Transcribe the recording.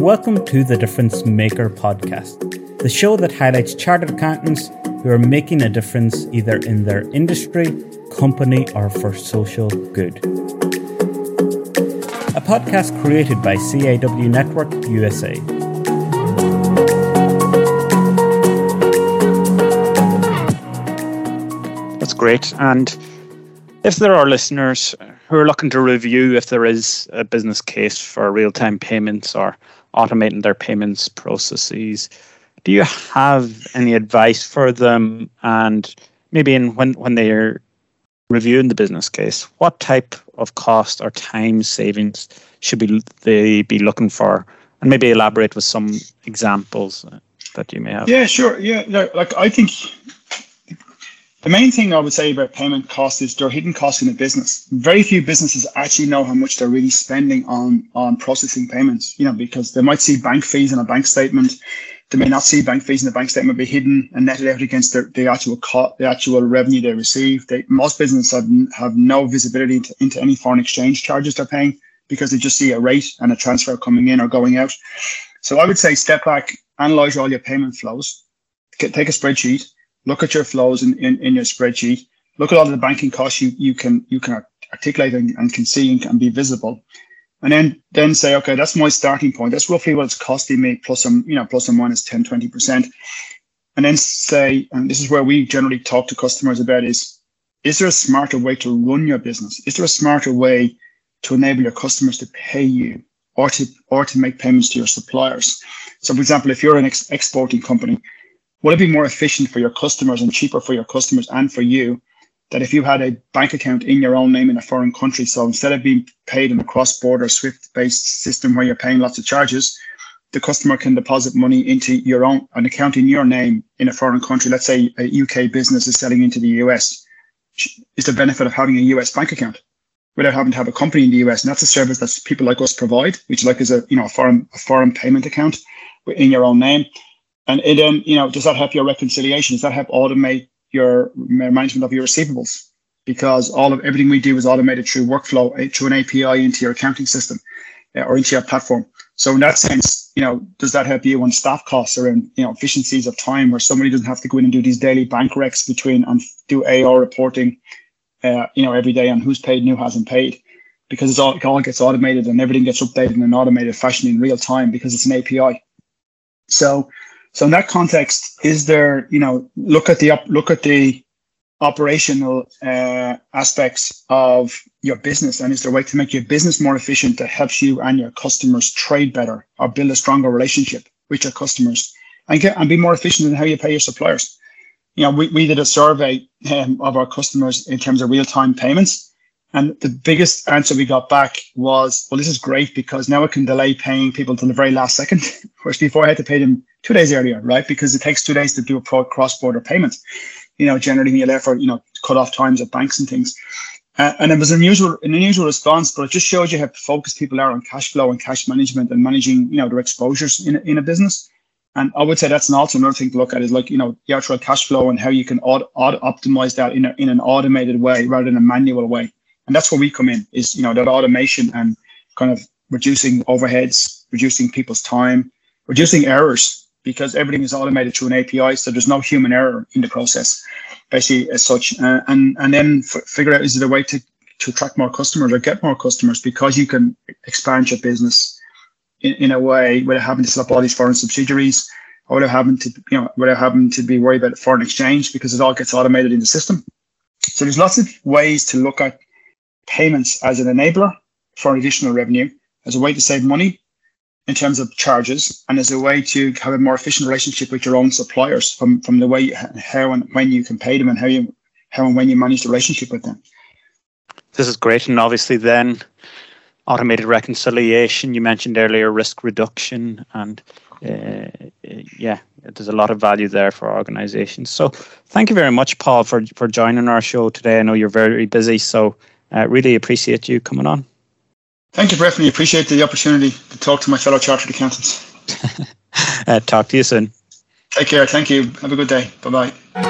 Welcome to the Difference Maker podcast, the show that highlights chartered accountants who are making a difference either in their industry, company, or for social good. A podcast created by CAW Network USA. That's great. And if there are listeners who are looking to review if there is a business case for real time payments or automating their payments processes, do you have any advice for them? And maybe in when, when they are reviewing the business case, what type of cost or time savings should be they be looking for? And maybe elaborate with some examples that you may have. Yeah, sure. Yeah, like I think the main thing I would say about payment costs is they're hidden costs in a business. Very few businesses actually know how much they're really spending on on processing payments. You know, because they might see bank fees in a bank statement, they may not see bank fees in the bank statement be hidden and netted out against their, the actual cost, the actual revenue they receive. They, most businesses have have no visibility into, into any foreign exchange charges they're paying because they just see a rate and a transfer coming in or going out. So I would say step back, analyze all your payment flows, take a spreadsheet look at your flows in, in, in your spreadsheet, look at all the banking costs you, you can you can articulate and, and can see and can be visible. And then then say, okay, that's my starting point. That's roughly what it's costing me, plus some, you know, plus or minus 10, 20%. And then say, and this is where we generally talk to customers about is, is there a smarter way to run your business? Is there a smarter way to enable your customers to pay you or to or to make payments to your suppliers? So for example, if you're an ex- exporting company, would it be more efficient for your customers and cheaper for your customers and for you that if you had a bank account in your own name in a foreign country, so instead of being paid in a cross-border SWIFT-based system where you're paying lots of charges, the customer can deposit money into your own an account in your name in a foreign country. Let's say a UK business is selling into the US. Is the benefit of having a US bank account without having to have a company in the US, and that's a service that people like us provide, which like is a you know a foreign a foreign payment account in your own name. And it, um, you know, does that help your reconciliation? Does that help automate your management of your receivables? Because all of everything we do is automated through workflow, eh, through an API into your accounting system uh, or into your platform. So in that sense, you know, does that help you on staff costs or in, you know, efficiencies of time where somebody doesn't have to go in and do these daily bank recs between and do AR reporting, uh, you know, every day on who's paid and who hasn't paid because all, it all gets automated and everything gets updated in an automated fashion in real time because it's an API. So so in that context, is there, you know, look at the look at the operational uh, aspects of your business, and is there a way to make your business more efficient that helps you and your customers trade better or build a stronger relationship with your customers and get and be more efficient in how you pay your suppliers? You know, we, we did a survey um, of our customers in terms of real time payments. And the biggest answer we got back was, well, this is great because now I can delay paying people to the very last second, whereas before I had to pay them two days earlier, right? Because it takes two days to do a cross-border payment. You know, generally you're there for, you know, cut off times at banks and things. Uh, and it was an unusual, an unusual response, but it just shows you how focused people are on cash flow and cash management and managing, you know, their exposures in, in a business. And I would say that's an also another thing to look at is like, you know, the actual cash flow and how you can aud- optimize that in, a, in an automated way rather than a manual way. And that's where we come in is, you know, that automation and kind of reducing overheads, reducing people's time, reducing errors because everything is automated through an API, so there's no human error in the process, basically as such. Uh, and and then f- figure out is it a way to to attract more customers or get more customers because you can expand your business in, in a way without having to set up all these foreign subsidiaries or without having to you know without having to be worried about foreign exchange because it all gets automated in the system. So there's lots of ways to look at payments as an enabler for additional revenue, as a way to save money, in terms of charges and as a way to have a more efficient relationship with your own suppliers from, from the way how and when you can pay them and how you how and when you manage the relationship with them. This is great. And obviously then automated reconciliation, you mentioned earlier risk reduction and uh, yeah, there's a lot of value there for organizations. So thank you very much, Paul, for, for joining our show today. I know you're very busy, so uh, really appreciate you coming on. Thank you, Breffney. Appreciate the opportunity to talk to my fellow chartered accountants. uh, talk to you soon. Take care. Thank you. Have a good day. Bye bye.